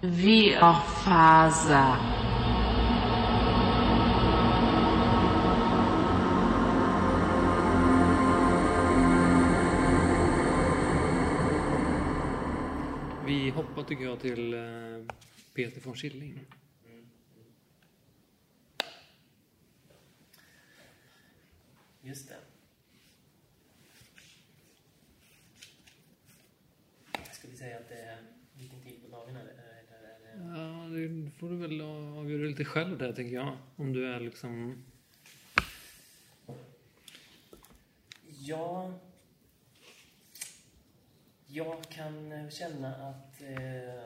Viafaza. Vi hoppar tycker jag till eh, Peter von Schilling. Just det. Ska vi säga att det är vilken tid på dagen är det? Är det, är det Ja, får du väl avgöra lite själv där tänker jag. Om du är liksom... Ja, jag kan eh, känna att... Eh,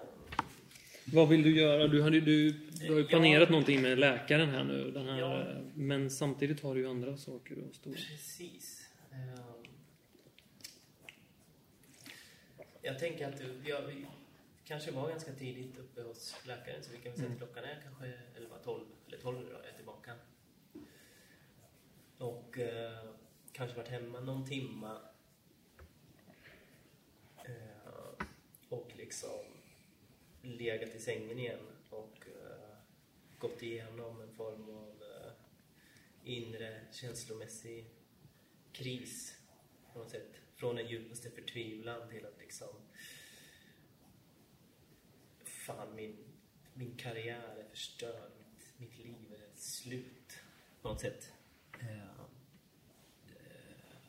Vad vill du göra? Du, hade, du, du har ju Ja. planerat någonting med läkaren här nu. Den här, Ja. eh, Men samtidigt har du ju andra saker att stå precis. Eh, jag tänker att jag, kanske var ganska tidigt uppe hos läkaren, så vi kan väl säga att klockan är kanske 11, 12, eller 12 nu då, jag är tillbaka. Och eh, kanske varit hemma någon timma. Eh, och liksom legat i sängen igen och eh, gått igenom en form av eh, inre känslomässig kris på något sätt. Från den djupaste förtvivlan till att liksom Fan, min, min karriär är förstörd. Mitt, mitt liv är slut. På något sätt. Eh,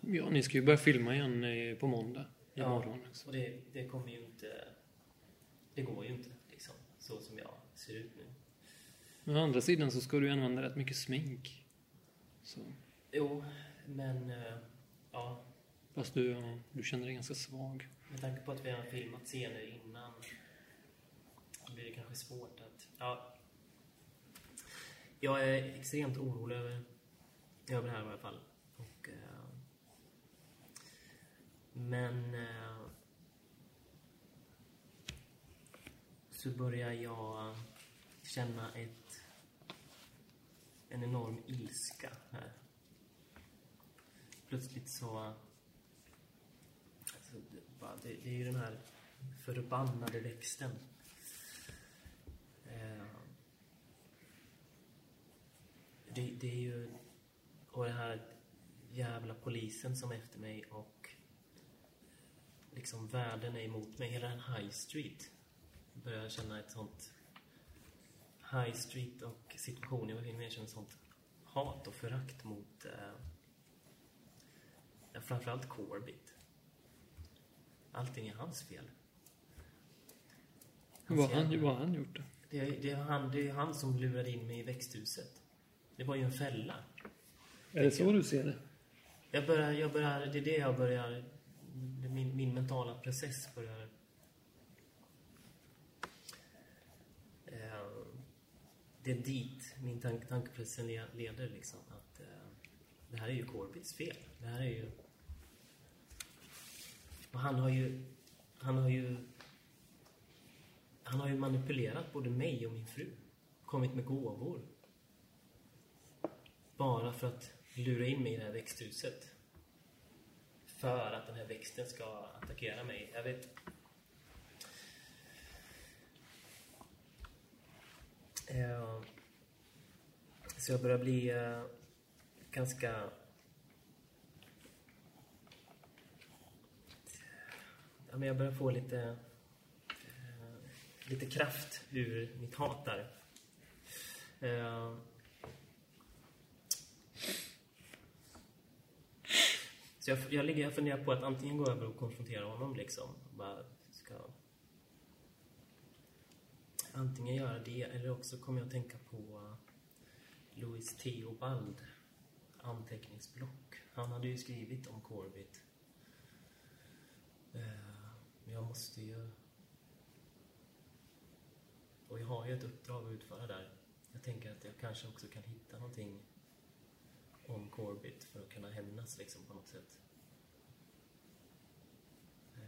Ja, ni ska ju börja filma igen eh, på måndag. Imorgon. Liksom. och det, det kommer ju inte... Det går ju inte, liksom. Så som jag ser ut nu. Men å andra sidan så ska du ju använda rätt mycket smink. Så. Jo, men... eh, Ja, Fast du, ja, du känner dig ganska svag. Med tanke på att vi har filmat scener innan blir det kanske svårt att... Ja. Jag är extremt orolig över, över det här i alla fall. Och, eh, men... Eh, så börjar jag känna ett, en enorm ilska här. Plötsligt så... Alltså, det, bara, det är ju den här förbannade växten. Eh, det, det är ju... Och den här jävla polisen som är efter mig och liksom världen är emot mig. Hela den High Street börjar känna ett sånt... High Street och situationen jag befinner mig i känner ett sånt hat och förakt mot... Eh, framförallt Corbett. Allting är hans fel. Hans Vad han, vad har han gjort då? Det är, det, är han, det är han som lurade in mig i växthuset. Det var ju en fälla. Är det så du ser det? Jag börjar, jag börjar, det är det jag börjar... Min, min mentala process börjar... Eh, det är dit min tank, tankeprocessen le- leder liksom. Att eh, det här är ju Corbys fel. Det här är ju... Och han har ju... Han har ju... Han har ju manipulerat både mig och min fru. Kommit med gåvor. Bara för att lura in mig i det här växthuset. För att den här växten ska attackera mig. Jag vet... Eh, så jag börjar bli eh, ganska... Ja, men jag börjar få lite lite kraft ur mitt hat där. Eh, Så jag, jag, ligger, jag funderar på att antingen gå över och konfrontera honom liksom. Bara ska... Antingen göra det, eller också kommer jag att tänka på Louis Theobald anteckningsblock. Han hade ju skrivit om Corbett. Eh, Men jag måste ju... Och jag har ju ett uppdrag att utföra där. Jag tänker att jag kanske också kan hitta någonting om Corbit för att kunna hämnas liksom på något sätt. Eh.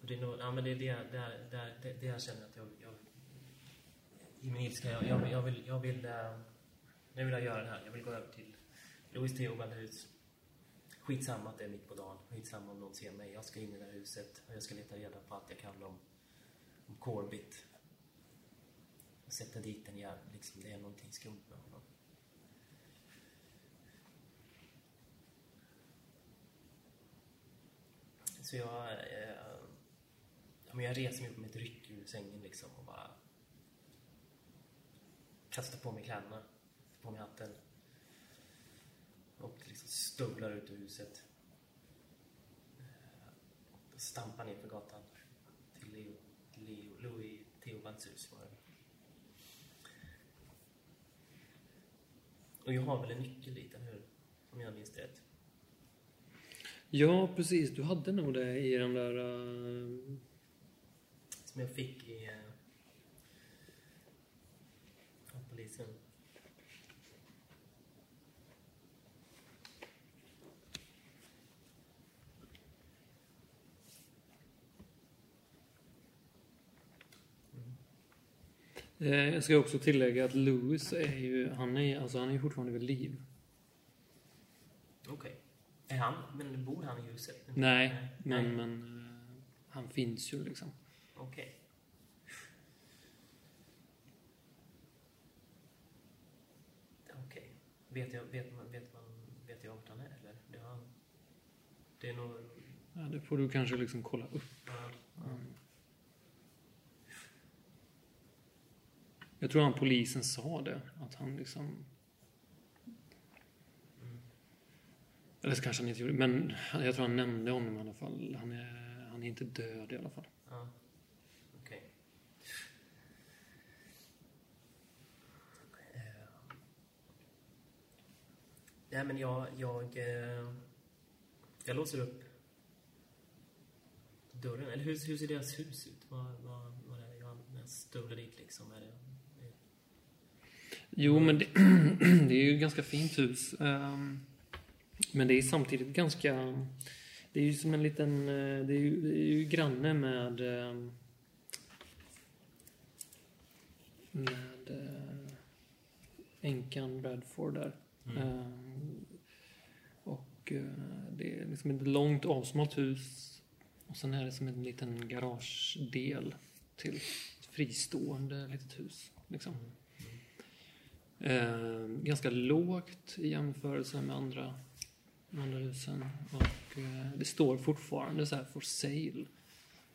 Och det är nog, ja men det är det, det, det, det, det jag känner att jag, jag i min ilska, jag, jag, jag vill, jag vill, eh, nu vill jag göra det här. Jag vill gå över till Louis Theobald-hus. Skitsamma att det är mitt på dagen. Skitsamma om någon ser mig. Jag ska in i det här huset och jag ska leta reda på allt jag kan om, om Corbett. Och sätta dit en jävel. Liksom, det är någonting skumt med honom. Så jag... Eh, ja, men jag reser mig upp med ett ryck ur sängen liksom och bara kastar på mig kläderna, tar på mig hatten och liksom stövlar ut ur huset. Eh, Och stampar ner för gatan till Leo, Leo, Louis Theobalds hus var det. Och jag har väl en nyckel dit, eller hur? Om jag minns rätt. Ja, precis. Du hade nog det i den där... eh, Som jag fick i... eh, Från polisen. eh, jag ska också tillägga att Louis är ju... Han är, alltså, han är fortfarande vid liv. Okej. Är han... Men bor han i huset? Nej, men, Nej. men eh, han finns ju liksom. Okej. Okej. Vet jag, vet man, vet man, vet jag vart han är eller? Det, har, det är nog... Ja, det får du kanske liksom kolla upp. Mm. Jag tror han polisen sa det, att han liksom... Eller så kanske han inte gjorde men jag tror han nämnde honom i alla fall. Han är, han är inte död i alla fall. ja. Okej. Eh. Nej, men jag... Jag, eh, jag låser upp dörren. Eller hur, hur ser deras hus ut? Vad, vad, vad är det? Jag, när jag stövlar dit liksom. Är det, Jo, men det, det är ju ett ganska fint hus. Ehm, Men det är samtidigt ganska... Det är ju som en liten... eh, Det är ju, det är ju granne med... ehm, Med eh, änkan Bradford där. Ehm, Och eh, det är liksom ett långt avsmalt hus. Och sen är det som en liten garagedel till ett fristående litet hus. Liksom. Eh, ganska lågt i jämförelse med andra, andra husen. Och eh, det står fortfarande så här for sale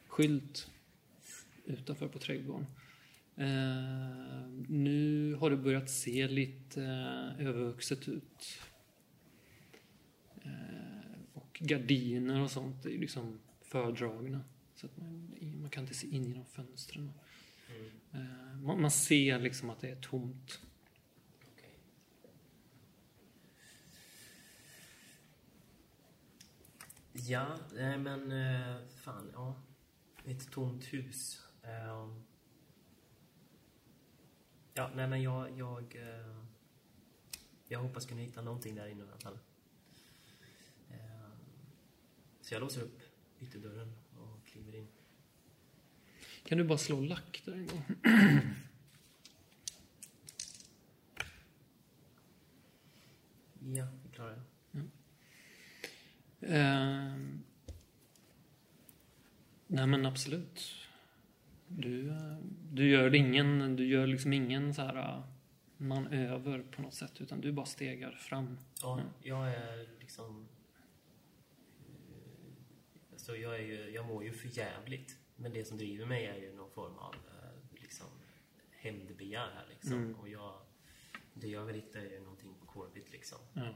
skylt utanför på trädgården. Eh, nu har det börjat se lite eh, övervuxet ut. Eh, och gardiner och sånt är liksom fördragna. Så att man, man kan inte se in genom fönstren. mm. Eh, man, man ser liksom att det är tomt. Ja, nej men eh, fan, ja. Ett tomt hus. Ehm. ja, nej men jag, jag, eh, jag hoppas kunna hitta någonting där inne i alla fall. Ehm. så jag låser upp ytterdörren och kliver in. Kan du bara slå lack där en gång? Ja. Ehm, nej men absolut. Du, eh, du gör ingen, du gör liksom ingen så här eh, manöver på något sätt utan du bara stegar fram. Ja, Mm. jag är liksom... eh, Alltså jag, är ju, jag mår ju för jävligt. Men det som driver mig är ju någon form av eh, liksom, hämndbegär här liksom. Mm. Och jag, det jag vill hitta är ju någonting på Corbett liksom. Ja.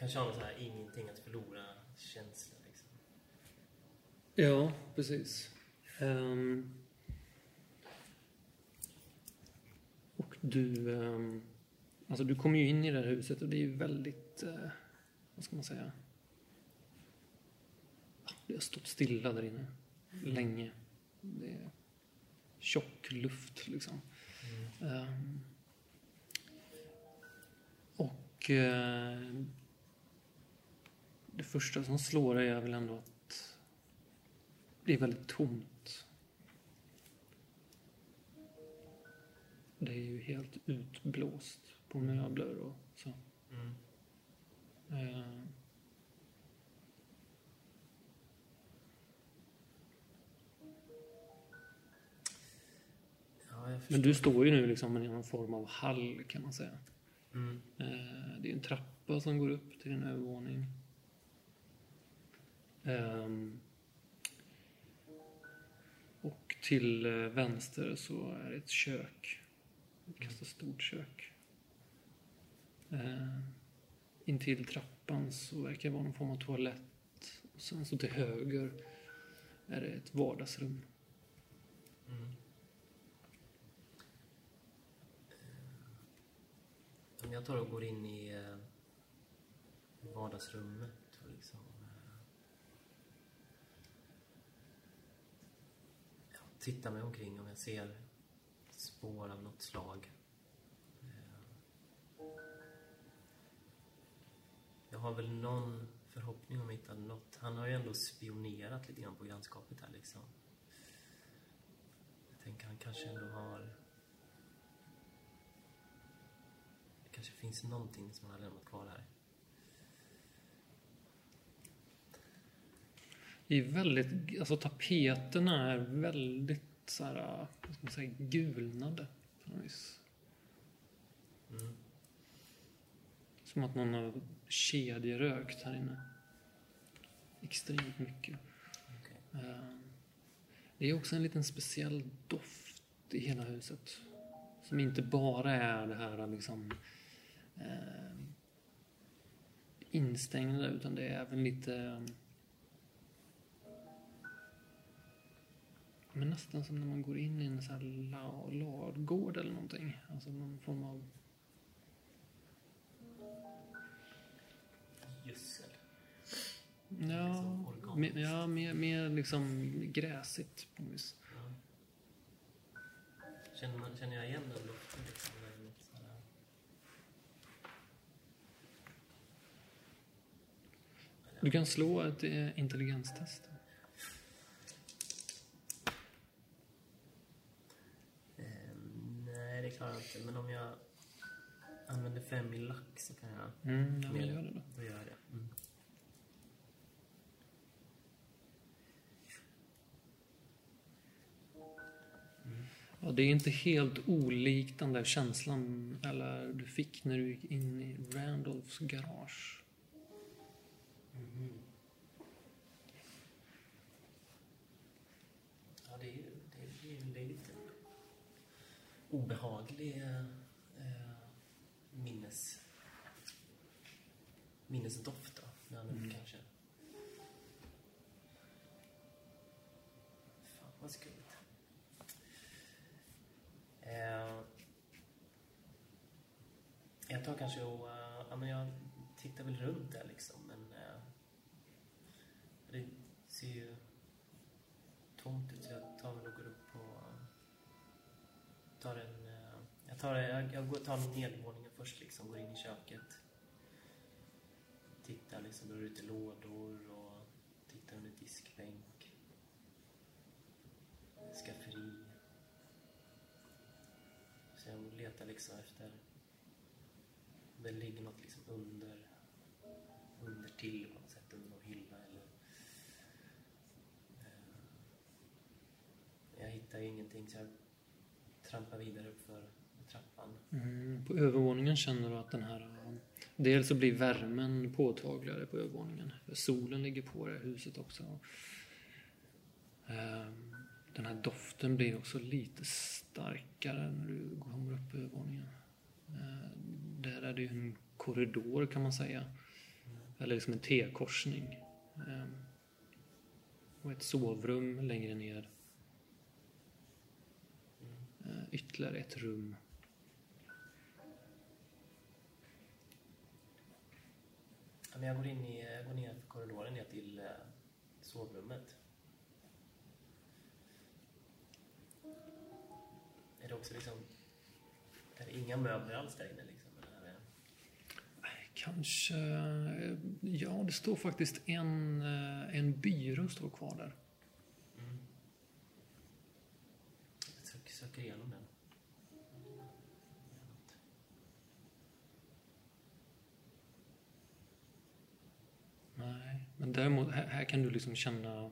Kanske har någon sån här ingenting att förlora-känsla liksom. Ja, precis. Ehm, och du... ehm, alltså du kommer ju in i det här huset och det är ju väldigt... eh, vad ska man säga? Det har stått stilla där inne länge. Det är tjock luft liksom. Ehm, och... eh, det första som slår dig är väl ändå att det är väldigt tomt. Det är ju helt utblåst på möbler och så. Mm. Eh, Ja. Men du står ju nu liksom i någon form av hall kan man säga. Mm. Eh, Det är en trappa som går upp till en övervåning. Ehm, och till eh, vänster så är det ett kök. Ett ganska stort kök. Ehm, intill trappan så verkar det vara någon form av toalett. Och sen så till höger är det ett vardagsrum. Mm. Om jag tar och går in i eh, vardagsrummet och liksom... eh, Tittar mig omkring om jag ser spår av något slag. Jag har väl någon förhoppning om att hitta något. Han har ju ändå spionerat lite grann på grannskapet här liksom. Jag tänker han kanske ändå har... Det kanske finns någonting som han har lämnat kvar här. Är väldigt, alltså tapeterna är väldigt så här, vad ska man säga, gulnade på något vis. Mm. Som att någon har kedjerökt här inne. Extremt mycket. Okej. Eh, Det är också en liten speciell doft i hela huset. Som inte bara är det här liksom eh, instängda utan det är även lite men nästan som när man går in i en sån här la- ladugård eller någonting. Alltså någon form av Gödsel. Ja, Liksom mer, ja mer, mer liksom gräsigt på något vis. Ja. Känner, man, känner jag igen den lukten liksom? Du kan slå ett eh, intelligenstest. Eh, nej, det klarar jag inte. Men om jag använder fem i lax så kan jag... Mm, ja, men gör det då. Då gör jag det. Mm. Ja, det är inte helt olikt den där känslan eller du fick när du gick in i Randolphs garage. Obehaglig eh, minnes, minnesdoft då, med andra Mm. kanske. Fan vad skumt. Eh, jag tar kanske och, ja men jag tittar väl runt där liksom, men eh, det ser ju tomt ut så jag tar väl och går tar en... Eh, jag tar, jag, jag går, tar nedervåningen först liksom, går in i köket. Tittar liksom, drar ut lådor och tittar under diskbänk. Skafferi. Så jag letar liksom efter om det ligger något liksom under under till på något sätt, under någon hylla eller... Eh, Jag hittar ju ingenting så jag trampar vidare uppför trappan. Mm, på övervåningen känner du att den här... Dels så blir värmen påtagligare på övervåningen. Solen ligger på det här huset också. Ehm, den här doften blir också lite starkare när du kommer upp på övervåningen. Ehm, där är det ju en korridor kan man säga. Eller liksom en T-korsning. Ehm, och ett sovrum längre ner. Eh, Ytterligare ett rum. Men jag går in i, jag går ner för korridoren ner till eh, sovrummet. Är det också liksom... Är det inga möbler alls där inne liksom? Eller Kanske... Ja, det står faktiskt en, eh, en byrå står kvar där. Mm. Söker igenom den. Nej, men däremot här, här kan du liksom känna...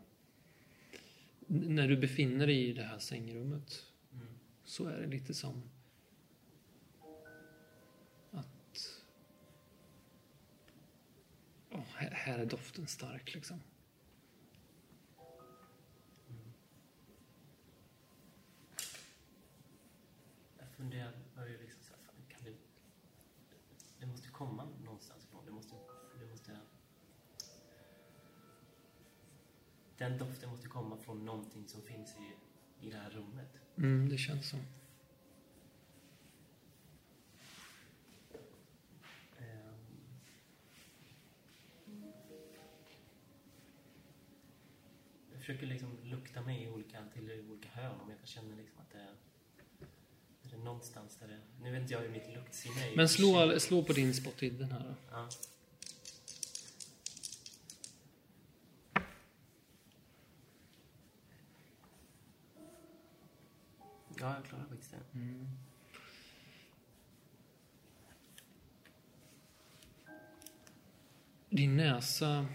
När du befinner dig i det här sängrummet Mm. så är det lite som att... Ja, här, här är doften stark liksom. Jag funderar på ju liksom så här, fan, kan det... Det måste komma någonstans ifrån. Det måste... Det måste... Den doften måste komma från någonting som finns i, i det här rummet. Mm, det känns så. Ehm. Jag försöker liksom lukta mig i olika, till olika hörn om jag kan känna liksom att det är, är det någonstans där det... Nu vet inte jag hur mitt luktsinne är. Men slå, slå på din spot hidden här då. Ja. Ja, jag klarar faktiskt det. Din näsa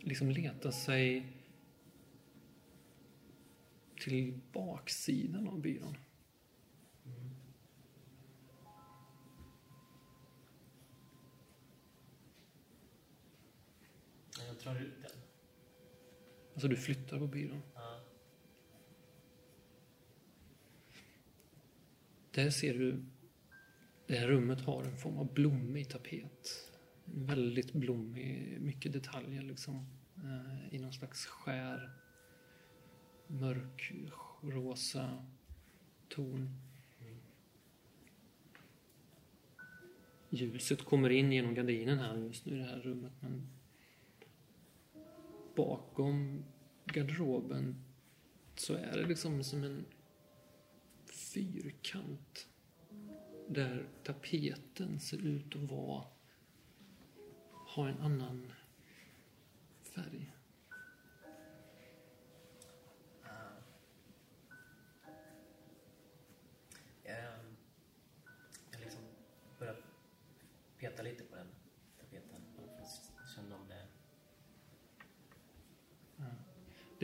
liksom letar sig till baksidan av byrån. Ja, Jag drar ut den. Alltså du flyttar på byrån. Ja. Där ser du, det här rummet har en form av blommig tapet. Väldigt blommig, mycket detaljer liksom. Eh, I någon slags skär, mörkrosa ton. Ljuset kommer in genom gardinen här just nu i det här rummet men bakom garderoben så är det liksom som en fyrkant där tapeten ser ut att vara ha en annan färg.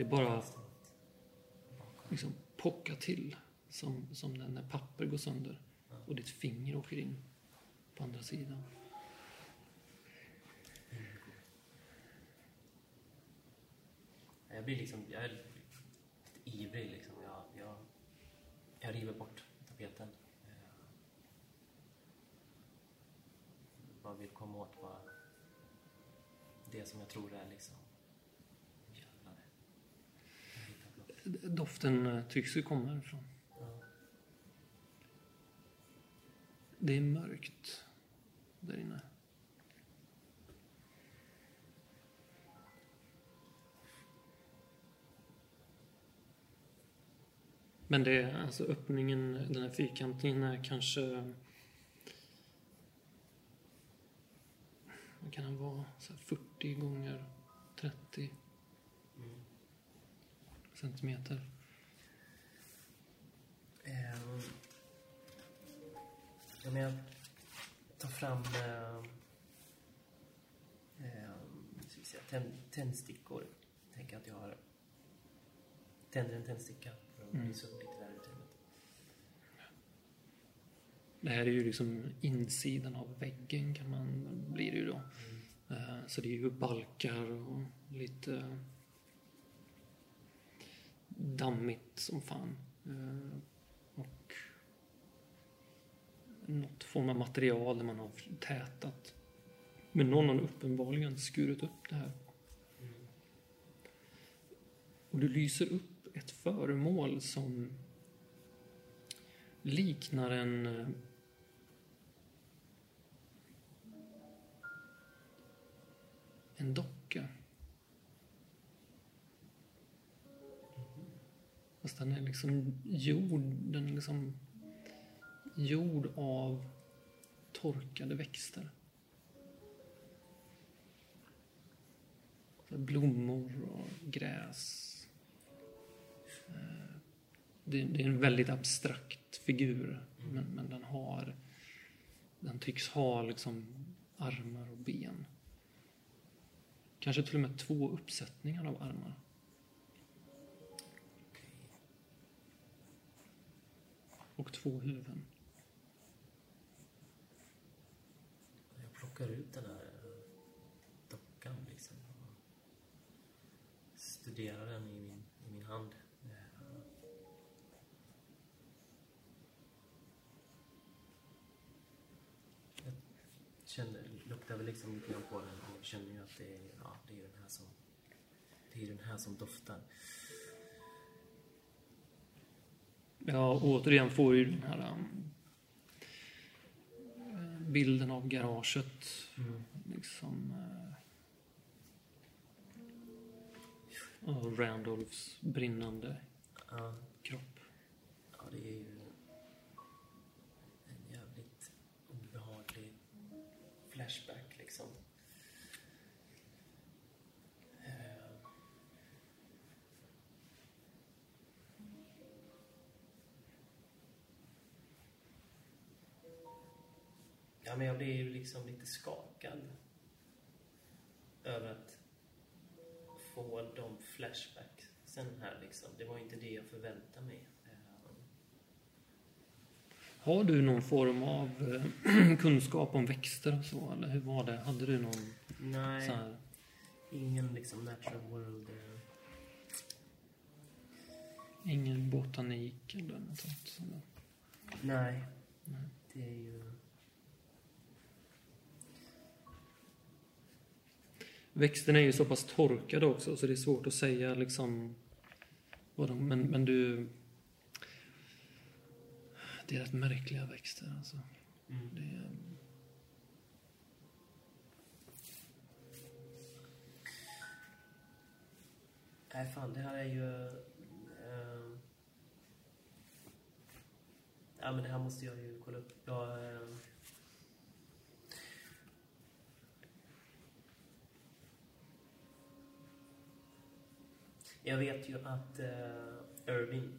Det är bara liksom pocka till som, som när, papper går sönder och ditt finger åker in på andra sidan. Jag blir liksom, jag är lite ivrig liksom. Jag, jag, jag river bort tapeten. Jag bara vill komma åt bara det som jag tror är liksom jävlar. Jag hittar blå. Doften eh, tycks ju komma härifrån. Det är mörkt där inne. Men det är alltså öppningen, den här fyrkantingen är kanske... Vad kan den vara? Så här 40 gånger 30 centimeter. Ehm, ja, men jag tar fram ehm, ehm, ska vi säga, tänd, tändstickor. Tänker att jag har tänder en tändsticka för att Mm. upp lite där utrymmet. Det här är ju liksom insidan av väggen kan man, blir det ju då. Eh, Så det är ju balkar och lite dammigt som fan. Eh, och något form av material där man har tätat. Men någon har uppenbarligen skurit upp det här. Och du lyser upp ett föremål som liknar en eh, en docka. Fast den är liksom gjord, den är liksom jord av torkade växter. Blommor och gräs. Eh, det, det är en väldigt abstrakt figur, men, men den har... Den tycks ha liksom armar och ben. Kanske till och med två uppsättningar av armar. Och två huvuden. Jag plockar ut den här eh, dockan liksom. Och studerar den i min, i min hand. Jag känner, luktar väl liksom lite grann på den och känner ju att det är, ja, det är den här som det är den här som doftar. Ja, återigen får ju den här um, bilden av garaget. Liksom... Uh, och Randolphs brinnande Ja, kropp. ja, det är ju en jävligt obehaglig flashback Ja, men jag blir ju liksom lite skakad över att få de flashbacksen här liksom. Det var inte det jag förväntade mig. Eh, Har du någon form av eh, kunskap om växter och så? Eller hur var det? Hade du någon Nej, så här... ingen liksom natural world. eh, Ingen botanik eller något sånt? Eller? Nej, Nej. det är ju... Växterna är ju så pass torkade också så det är svårt att säga liksom vad de, men, men du... Det är rätt märkliga växter alltså. Mm. Det Nej, fan, det här är ju... eh, ja, men det här måste jag ju kolla upp. Jag, eh, jag vet ju att uh, Irving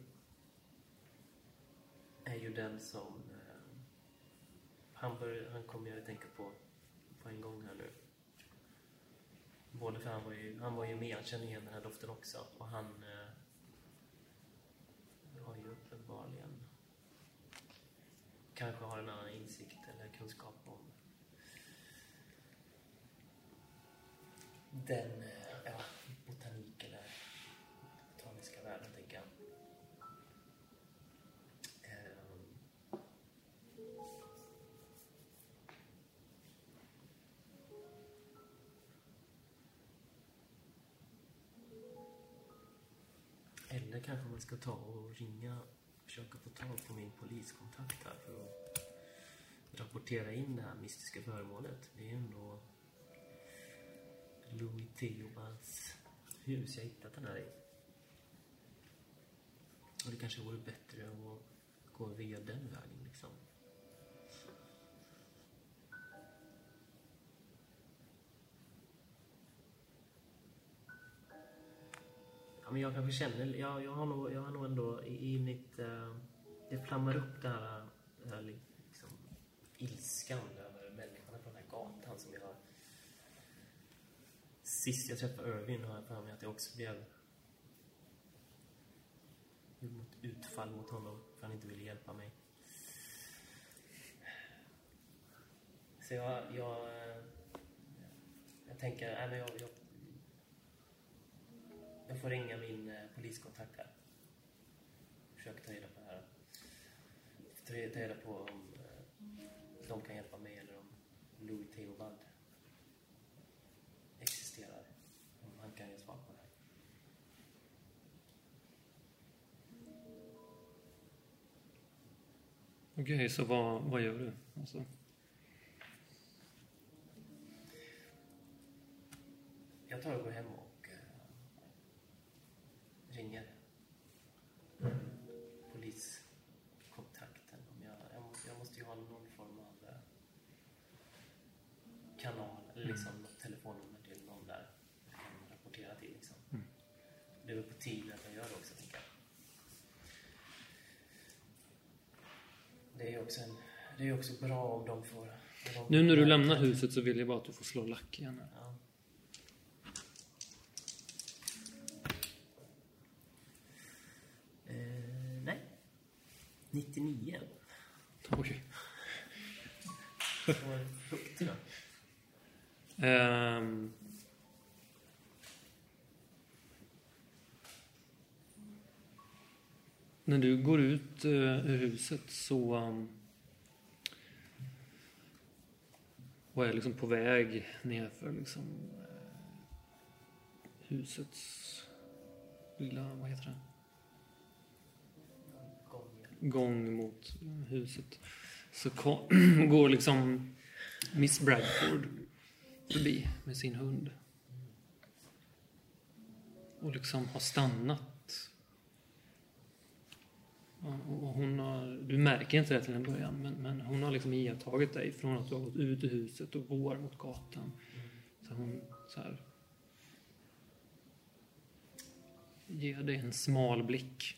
är ju den som... Uh, han, bör, han kommer jag att tänka på på en gång här nu. Både för han var ju, han var ju med, han känner igen den här doften också. Och han uh, har ju uppenbarligen kanske har en annan insikt eller kunskap om den kanske man ska ta och ringa, och försöka få tag på min poliskontakt här för att rapportera in det här mystiska föremålet. Det är ju ändå Louis Theobalds hus jag hittat den här i. Och det kanske vore bättre att gå via den vägen liksom. Men jag kanske känner, jag, jag, har, nog, jag har nog ändå i, i mitt... uh, det flammar upp det här, det här liksom, ilskan över människorna på den här gatan som jag... Sist jag träffade Irving har jag för mig att jag också blev... gjorde utfall mot honom för han inte ville hjälpa mig. Så jag... Jag, eh, jag tänker, nej men jag, jag jag får ringa min eh, poliskontakt här. Försöka ta reda på det här. Ta reda ta reda på om eh, de kan hjälpa mig eller om Louis Theobald existerar. Om han kan ge svar på det här. Okej, så vad, vad gör du? Alltså, det är ju också bra om de får... om Nu när du lämnar huset så vill jag bara att du får slå lack igen. Ja. Eh, nej. 99. Oj. Vad högt då? Ehm. När du går ut eh, ur huset så... Um, och är liksom på väg nerför liksom eh, husets lilla, vad heter det? Gång mot huset så går liksom Miss Bradford förbi med sin hund. Och liksom har stannat. Och hon har, du märker inte det till en början, men, men hon har liksom iakttagit dig från att du har gått ut ur huset och går mot gatan. Så hon så här ger dig en smal blick.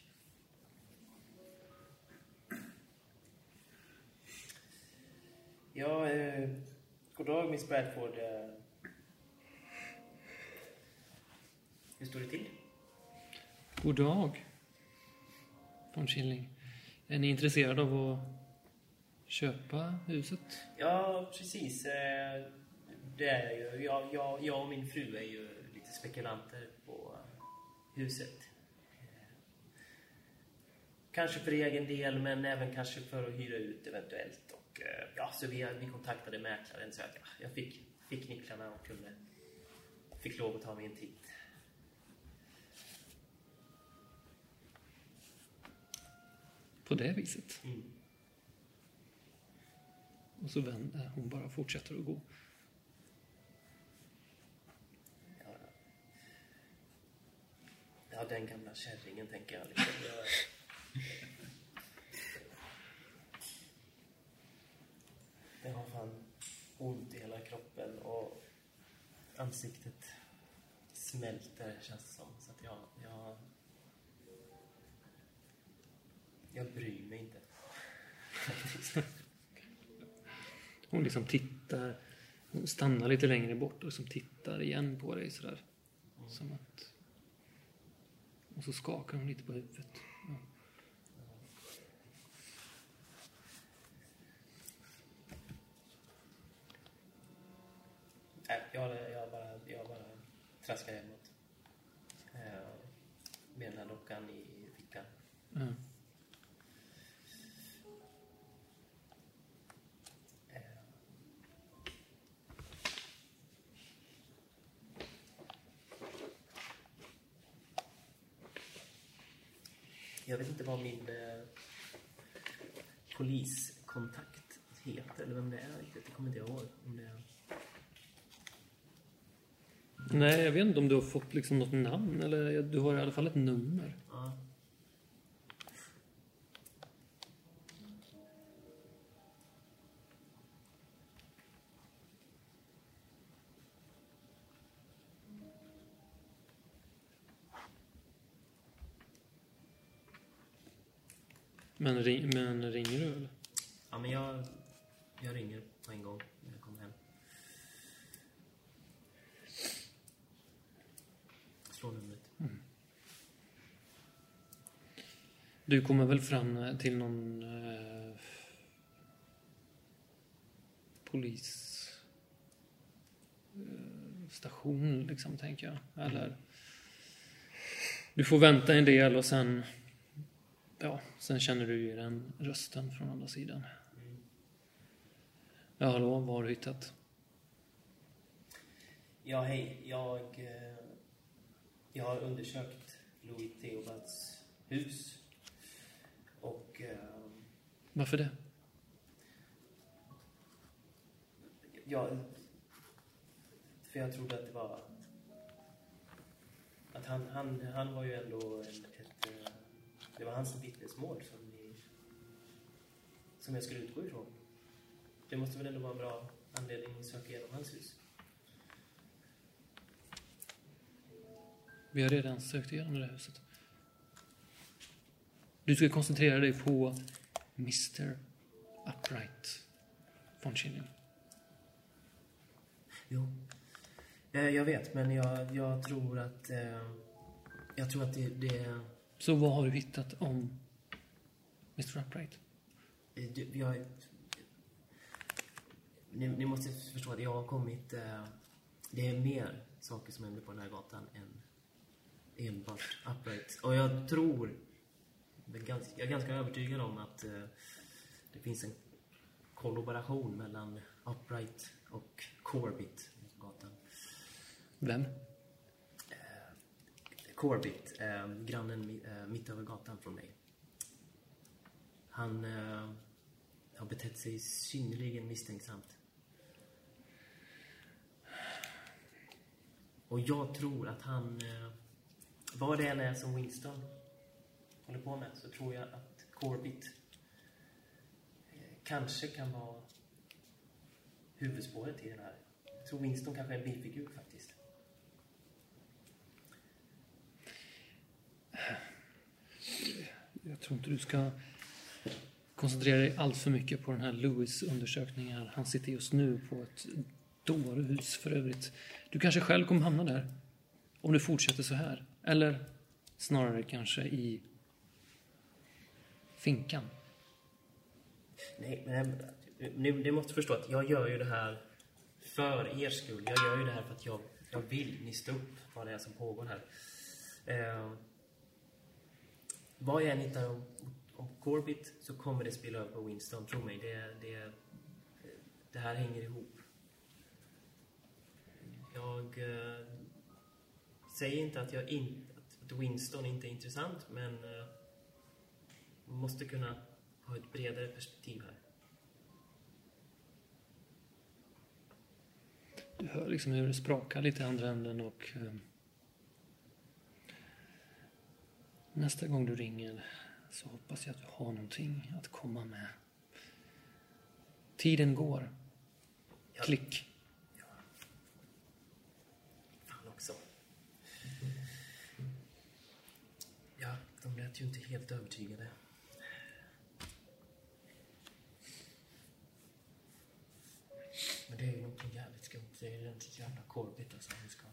Ja, eh, god dag Miss Bradford. Eh, hur står det till? God dag, von Schilling. Är ni intresserade av att köpa huset? Ja, precis. Eh, det är jag ju. Jag, jag, jag och min fru är ju lite spekulanter på huset. Eh, kanske för egen del, men även kanske för att hyra ut eventuellt. Och, eh, ja, så vi, vi kontaktade mäklaren så att ja, jag fick, fick nycklarna och kunde, fick lov att ta mig en titt. På det viset. Mm. Och så vänder hon bara fortsätter att gå. Ja, ja, den gamla kärringen tänker jag. Liksom. Jag har fan ont i hela kroppen och ansiktet smälter känns det som. Så att jag, jag, jag bryr mig inte. Hon liksom tittar, hon stannar lite längre bort och liksom tittar igen på dig sådär. Som att... Och så skakar hon lite på huvudet. Ja. Nej, jag, jag, bara, jag bara traskar hemåt. Eh, Med den här dockan i fickan. Ja. Jag vet inte vad min eh, poliskontakt heter, eller vem det är riktigt. Det kommer inte jag ihåg. Om det är... Nej, jag vet inte om du har fått liksom något namn eller du har i alla fall ett nummer. Men, ring, men ringer du eller? ja, men jag, jag ringer på en gång när jag kommer hem. Slå numret. Du kommer väl fram till någon eh, polisstation eh, liksom, tänker jag. Eller... Du får vänta en del och sen... Ja, sen känner du ju den rösten från andra sidan. Ja, hallå, vad har du hittat? Ja, hej. Jag, eh, jag har undersökt Louis Theobalds hus. Och eh, Varför det? jag... För jag trodde att det var... Att han, han, han var ju ändå en, Det var hans vittnesmål som ni... Som jag skulle utgå ifrån. Det måste väl ändå vara en bra, anledning att söka igenom hans hus. Vi har redan sökt igenom det här huset. Du ska koncentrera dig på Mr Upright von Schilling. Jo. Eh, jag vet, men jag, jag tror att... Eh, jag tror att det... det Så vad har du hittat om Mr Upright? eh, det- jag, ni, ni måste förstå att jag har kommit... Eh, det är mer saker som händer på den här gatan än enbart Upright. Och jag tror... Jag är ganska, övertygad om att eh, det finns en kollaboration mellan Upright och Corbett på gatan. Vem? Corbett, eh, grannen eh, mitt över gatan från mig. Han eh, har betett sig synnerligen misstänksamt. Och jag tror att han... Eh, vad det än är som Winston håller på med så tror jag att Corbett eh, kanske kan vara huvudspåret i det här. Jag tror Winston kanske är en bifigur faktiskt. Jag tror inte du ska koncentrera dig allt för mycket på den här Lewis-undersökningen. Han sitter just nu på ett dårhus för övrigt. Du kanske själv kommer hamna där. Om du fortsätter så här. Eller snarare kanske i finkan. Nej, men eh, ni, ni måste förstå att jag gör ju det här för er skull. Jag gör ju det här för att jag, jag vill står upp vad det är som pågår här. Eh, vad jag än hittar om, om Corbett så kommer det spela över på Winston. Tro mig, det, det, det här hänger ihop. Jag eh, säger inte att, jag in, att Winston inte är intressant, men eh, man måste kunna ha ett bredare perspektiv här. Du hör liksom hur det sprakar lite i andra änden och eh, nästa gång du ringer så hoppas jag att du har någonting att komma med. Tiden går. Ja. Klick. Fan också. Ja, de lät ju inte helt övertygade. Men det är ju någonting jävligt skumt. Det är ju den jävla Corbett alltså. Ska...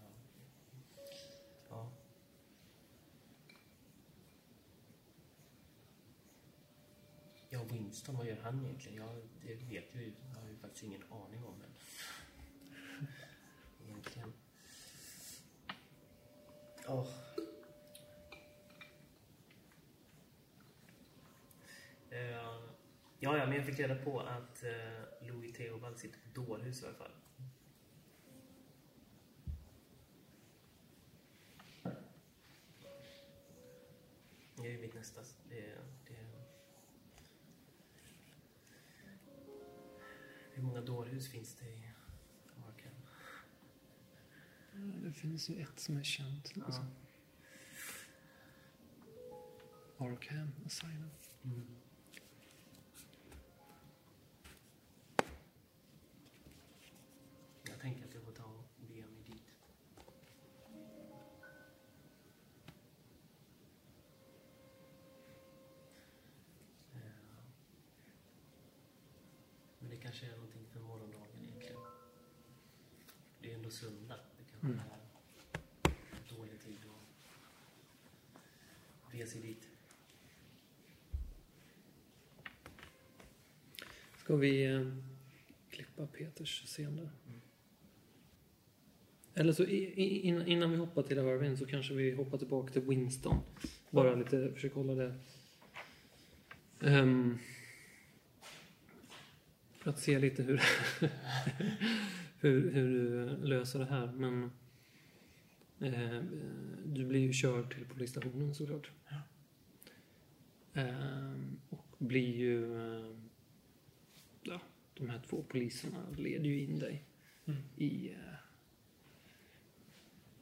Ja. Ja, Winston, vad gör han egentligen? Jag, det vet ju, jag har ju faktiskt ingen aning om. det. Egentligen. Oh. Uh, ja, ja, men jag fick reda på att uh, Louis Theobald sitter på dårhus i alla fall. Det är ju mitt nästa... Det, det, hur många dårhus finns det i Arkham? Det finns ju ett som är känt. Ja. Alltså. Arkham Asylum. Mm. Mm. dålig tid bege sig dit. Ska vi eh, klippa Peters scen där? Eller så innan- vi hoppar till Irving så kanske vi hoppar tillbaka till Winston. Bara lite, försöka hålla det... Ehm, för att se lite hur, hur, hur du löser det här. Men eh, du blir ju körd till polisstationen såklart. Ehm, och blir ju... Eh, ja, de här två poliserna leder ju in dig Mm. i, eh,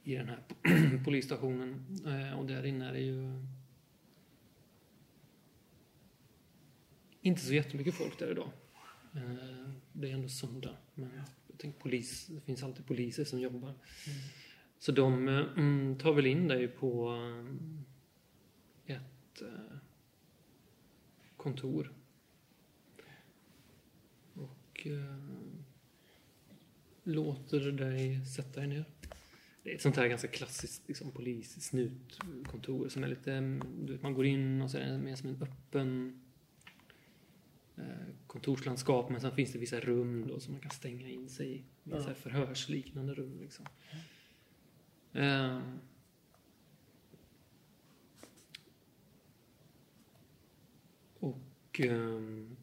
i den här polisstationen. Eh, och där inne är det ju inte så jättemycket folk där idag. Eh, det är ändå söndag. Men jag tänker polis, det finns alltid poliser som jobbar. Så de mm, tar väl in dig på eh, ett eh, kontor. Och eh, låter dig sätta dig ner. Det är ett sånt här ganska klassiskt liksom, polissnutkontor som är lite, mm, man går in och så är det mer som en öppen kontorslandskap men sen finns det vissa rum då som man kan stänga in sig i. Är Ja. förhörsliknande rum liksom. Eh, och ehm,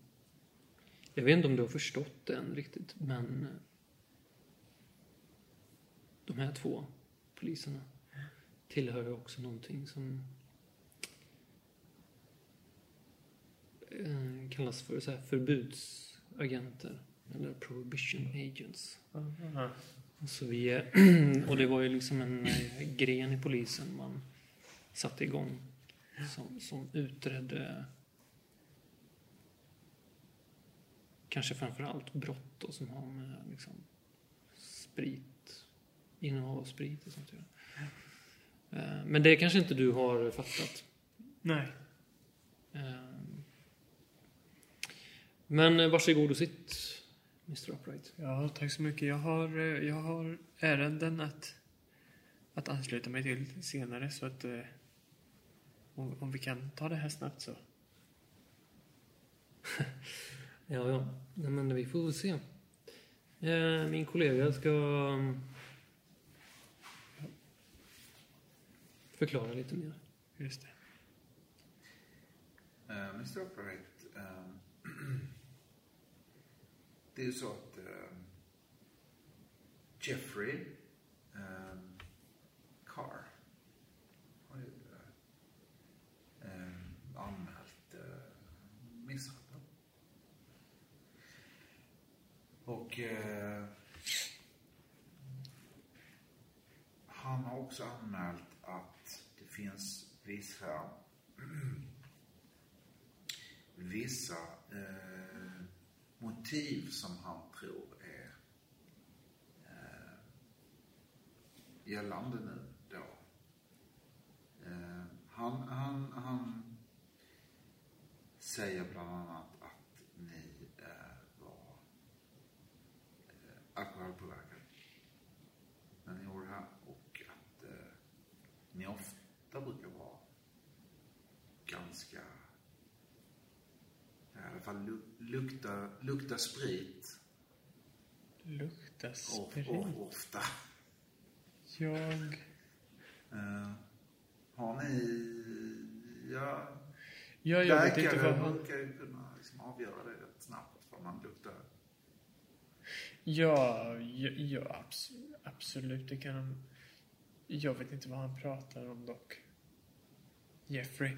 jag vet inte om du har förstått det än riktigt men eh, de här två poliserna tillhör ju också någonting som kallas för så här förbudsagenter eller prohibition agents. Aha. Så vi, och det var ju liksom en eh, gren i polisen man satte igång som, som utredde kanske framför allt brott då, som har med liksom, sprit, innehav av sprit och sånt att göra. Eh, Men det kanske inte du har fattat. Nej. Men eh, varsågod och sitt, Mr Upright. Ja, tack så mycket. Jag har, eh, jag har ärenden att, att ansluta mig till senare så att eh, om, om vi kan ta det här snabbt så. Ja, ja. Nej, men vi får väl se. Min kollega ska mm, förklara lite mer. Just det. Uh, Mr Upright, ehm, det är ju så att ehm, Jeffrey ehm, Carr har ju eh, ehm, anmält uh, misshandel. Och eh, han har också anmält att det finns vissa vissa eh, motiv som han tror är eh, gällande nu då. Eh, han, han, han säger bland annat att ni eh, var eh, alkoholpåverkade när ni gjorde det här och att eh, ni ofta brukar vara ganska i alla fall lukta, lukta sprit Lukta sprit. och ofta. Jag... Eh, har ni... Ja, Ja, jag vet inte läkare vad han... brukar ju kunna liksom avgöra det rätt snabbt vad man luktar. Ja, ja, ja abs absolut. Det kan. Jag vet inte vad han pratar om dock. Jeffrey.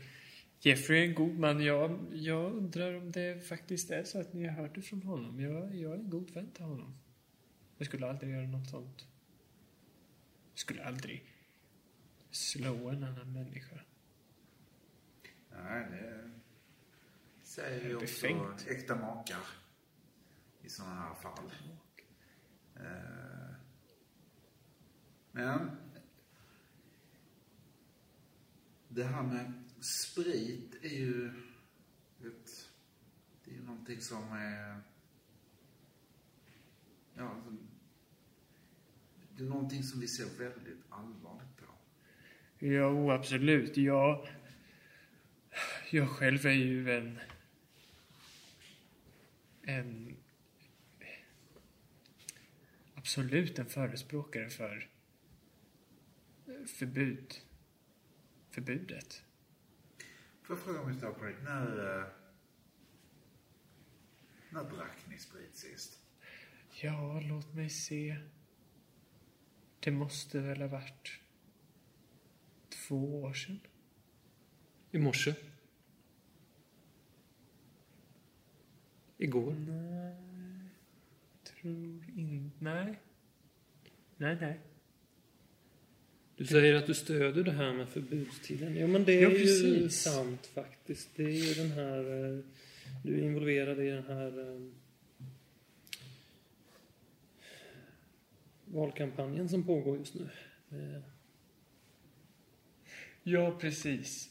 Jeffrey är en god man. Jag, jag undrar om det faktiskt är så att ni har hört det från honom. Jag, jag är en god vän till honom. Jag skulle aldrig göra något sånt. Jag skulle aldrig slå en annan människa. Nej, det säger ju också äkta makar i sådana här fall. Eh, Men det här med sprit är ju ett, det är ju någonting som är ja, alltså, det är någonting som vi ser väldigt allvarligt på. Jo, oh, absolut. Jag... Jag själv är ju en... En... Absolut en förespråkare för förbud. Förbudet. Får jag fråga Mr. Upright, när, eh, när drack ni sprit sist? Ja, låt mig se. Det måste väl ha varit två år sedan. I morse. Igår. Nej, tror inte... Nej. Nej, nej. Du säger att du stöder det här med förbudstiden. Jo, men det är ja, ju sant faktiskt. Det är ju den här... Eh, du är involverad i den här eh, valkampanjen som pågår just nu. Eh. Ja, precis.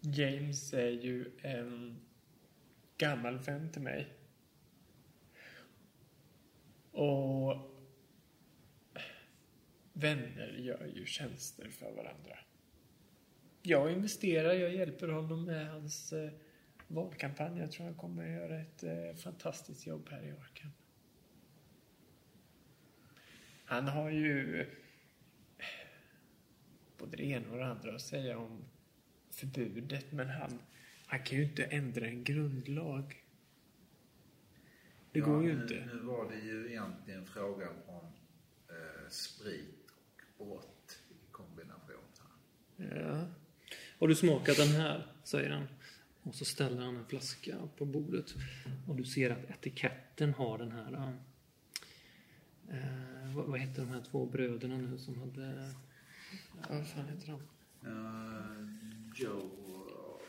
James är ju en gammal vän till mig. Och vänner gör ju tjänster för varandra. Jag investerar, jag hjälper honom med hans eh, valkampanj. Jag tror han kommer att göra ett eh, fantastiskt jobb här i Arkham. Han har ju både det ena och det andra att säga om förbudet, men han, han kan ju inte ändra en grundlag. Det Ja, går ju nu, inte. Nu var det ju egentligen frågan om eh, sprit och brott i kombination. Här. Ja. Har du smakat den här? säger han. Och så ställer han en flaska på bordet. Och du ser att etiketten har den här... Eh, vad, vad heter de här två bröderna nu som hade... Ja, vad fan heter de? Eh, Joe... och-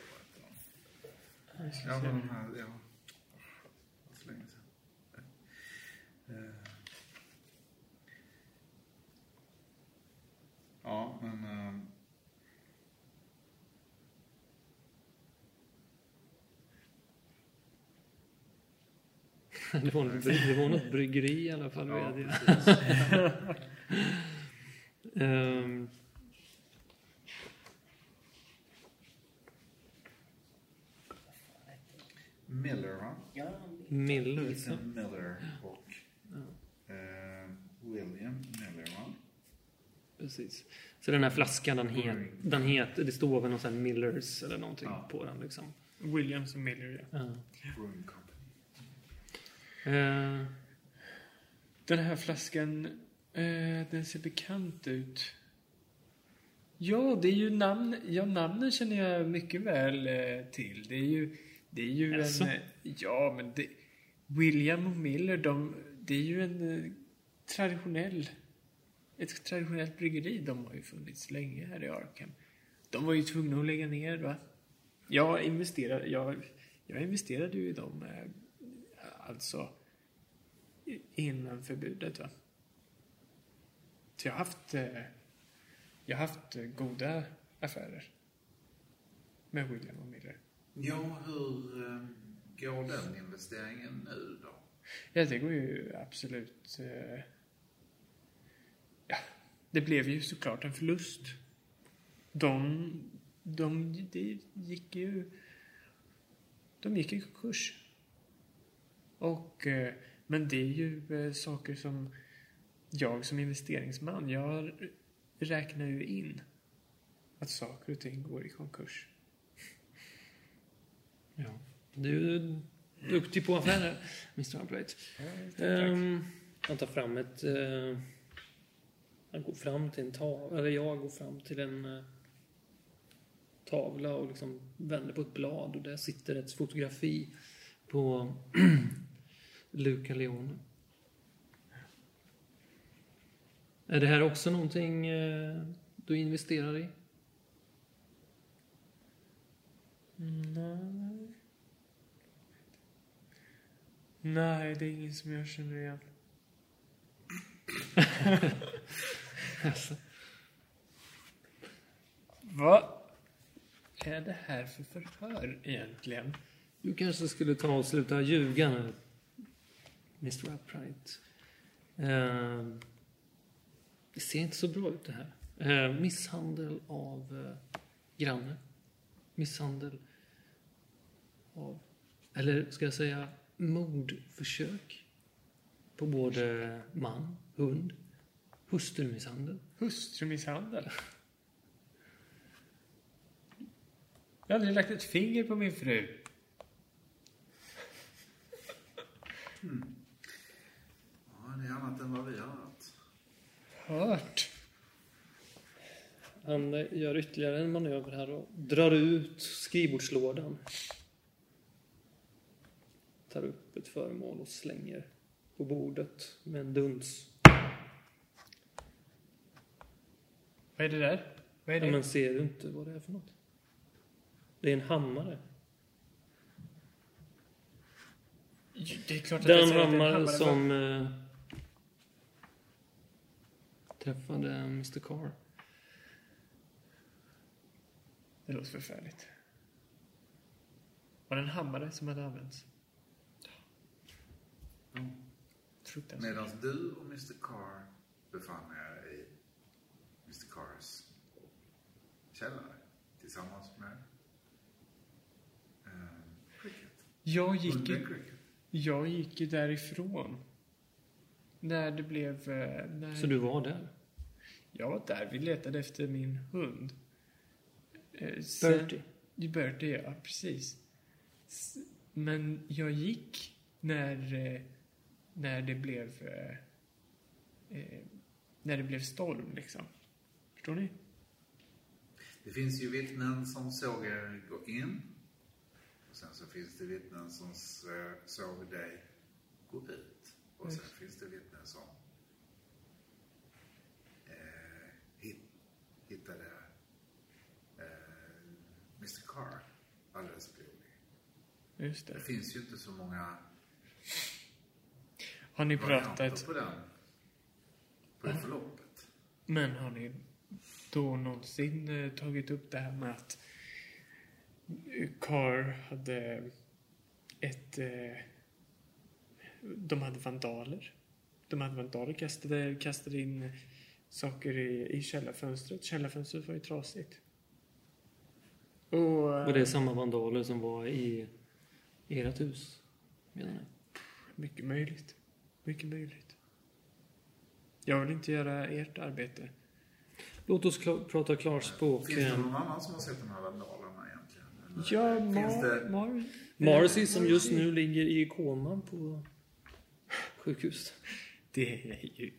Ja, de här... Ja. Det var så länge sedan. Eh. Ja, men... ehm, Det var, något, det var något bryggeri i alla fall, Ja. Ehm, Miller, va? Ja, Miller. Ethan Miller och eh, William Miller, va? Precis. Så den här flaskan, den, het, den heter... Det står väl någon sån Millers eller någonting Ja. på den liksom. Williams och Miller, ja. Eh, Den här flaskan, eh, den ser bekant ut. Ja, det är ju namn, ja, namnen känner jag mycket väl eh, till. Det är ju, det är ju Jaså? en... Ja, men det, William och Miller, de, det är ju en traditionell... Ett traditionellt bryggeri. De har ju funnits länge här i Arkham. De var ju tvungna att lägga ner, va? Jag investerade, jag, jag investerade ju i dem, eh, alltså innan förbudet, va? Så jag har haft, eh, jag har haft eh, goda affärer med William och Miller. Ja, hur eh, går den investeringen nu då? Ja, det går ju absolut... Eh, det blev ju såklart en förlust. De, de, det gick ju... De gick i konkurs. Och, eh, men det är ju eh, saker som jag som investeringsman, jag räknar ju in att saker och ting går i konkurs. ja. Du är duktig på affärer, Mr. Upright. Tack. Um, han tar fram ett... eh, han går fram till en tavla, eller jag går fram till en eh, tavla och liksom vänder på ett blad och där sitter ett fotografi på Luca Leone. Är det här också någonting eh, du investerar i? Nej. Nej, det är ingen som jag känner igen. Alltså, Vad är det här för förhör egentligen? Du kanske skulle ta och sluta ljuga nu, Mr. Upright. Eh, det ser inte så bra ut det här. Eh, misshandel av eh, granne. Misshandel av, eller ska jag säga mordförsök på både man, hund, hustrumisshandel. Hustrumisshandel? Jag har aldrig lagt ett finger på min fru. Ja, det är annat än vad vi har hört. Hört? Han gör ytterligare en manöver här och drar ut skrivbordslådan. Tar upp ett föremål och slänger på bordet med en duns. Vad är det där? Vad är det? Ja, men ser du inte vad det är för något? Det är en hammare. Det är klart att Den jag säger att det är en hammare som... Eh, träffade Mr Carr. Det låter förfärligt. Var det en hammare som hade använts? Fruktansvärt. Medan du och Mr Carr befann er Mr Carrs källare tillsammans med eh, Cricket. Jag gick, ju, Cricket. jag gick ju därifrån. När det blev... eh, När Så du var där? Jag var där. Vi letade efter min hund. Eh, sen- Bertie? Bertie, ja. Precis. S- Men jag gick när, eh, när det blev... eh, När det blev storm, liksom. Förstår ni? Det finns ju vittnen som såg er gå in. Och sen så finns det vittnen som såg dig gå ut. Och sen finns det vittnen som eh, hit, hittade eh, Mr Carr alldeles blodig. Just Det det. finns ju inte så många Har ni pratat... på den. På det förloppet. Men har ni då någonsin eh, tagit upp det här med att Carr hade ett... Eh, de hade vandaler. De hade vandaler, kastade, kastade in saker i, i källarfönstret. Källarfönstret var ju trasigt. Och... Var det samma vandaler som var i ert hus? Menar ni? Mycket möjligt. Mycket möjligt. Jag vill inte göra ert arbete. Låt oss kla- prata klarspråk. Finns det någon annan som har sett de här vandalerna egentligen? Eller Ja, Mar... det... Mar Marcy som just nu ligger i koma på sjukhus. Det är ju...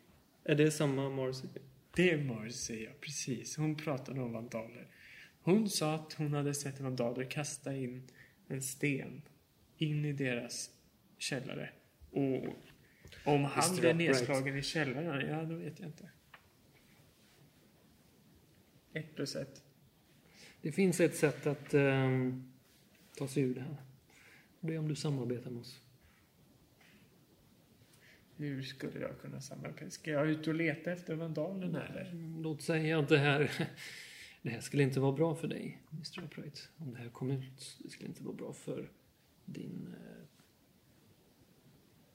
Är det samma Marcy? Det är Marcy, ja. Precis. Hon pratade om vandaler. Hon sa att hon hade sett vandaler kasta in en sten in i deras källare. Och om han blev nedslagen i källaren, ja, då vet jag inte. Ett plus ett. Det finns ett sätt att ehm, ta sig ur det här. Det är om du samarbetar med oss. Hur skulle jag kunna samarbeta? Ska jag ut och leta efter vandalerna eller? Låt säga att det här, det här skulle inte vara bra för dig, Mr. Upright. Om det här kom ut, det skulle inte vara bra för din eh,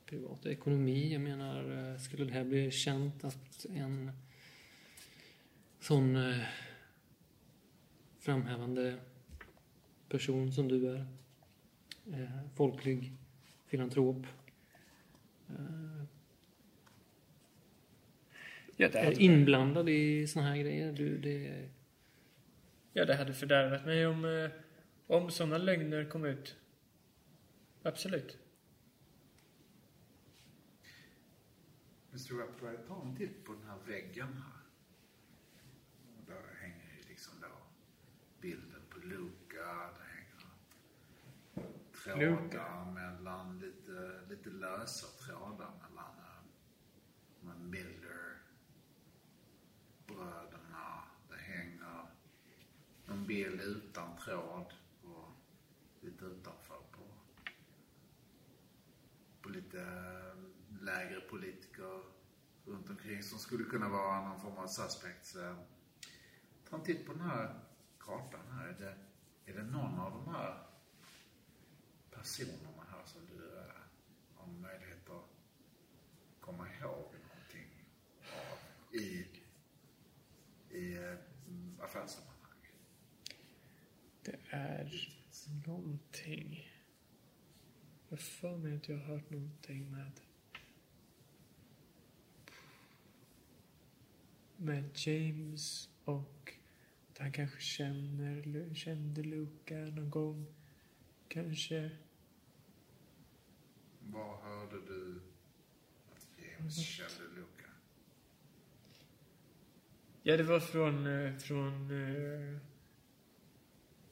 privata ekonomi. Jag menar, eh, skulle det här bli känt att en sån eh, framhävande person som du är, eh, folklig filantrop, eh, Ja, det är inblandad i såna här grejer. Du, det, ja, det hade fördärvat mig om, eh, om sådana lögner kom ut. Absolut. Mr. Upright, ta en titt på den här väggen här. Och Där hänger ju liksom då bilden på Luca. Det hänger trådar mellan lite, lite lösa trådar mellan eh, med Miller, bröderna. Det hänger en bild utan tråd och lite utanför på på lite eh, lägre politiker runt omkring som skulle kunna vara någon form av suspects. Eh, Ta en titt på den här kartan här. Är det, är det någon av de här personerna här som du har möjlighet att komma ihåg någonting av i, i eh, affärssammanhang? Det är någonting. Jag har för mig att jag har hört någonting med... Med James och att han kanske känner, kände Luca någon gång. Kanske. Vad hörde du att James kände Luca? Ja, det var från... eh, från eh,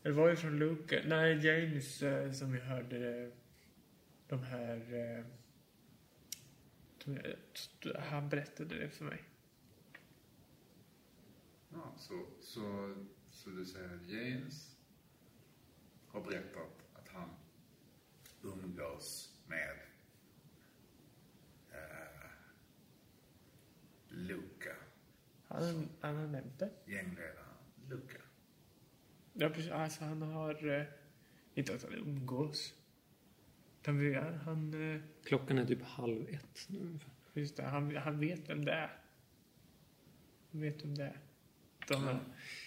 det var ju från Luca. Nej, James eh, som jag hörde de här... de- Han berättade det för mig. Ja, så, så, så du säger att James har berättat att han umgås med eh, Luca Han, han har nämnt det. Gängledaren Luca. Ja, precis. Alltså han har... Eh, inte att han umgås. Utan vi, han... Eh, Klockan är typ halv ett nu ungefär. just det, han, han vet vem det är. Han vet vem det är. De här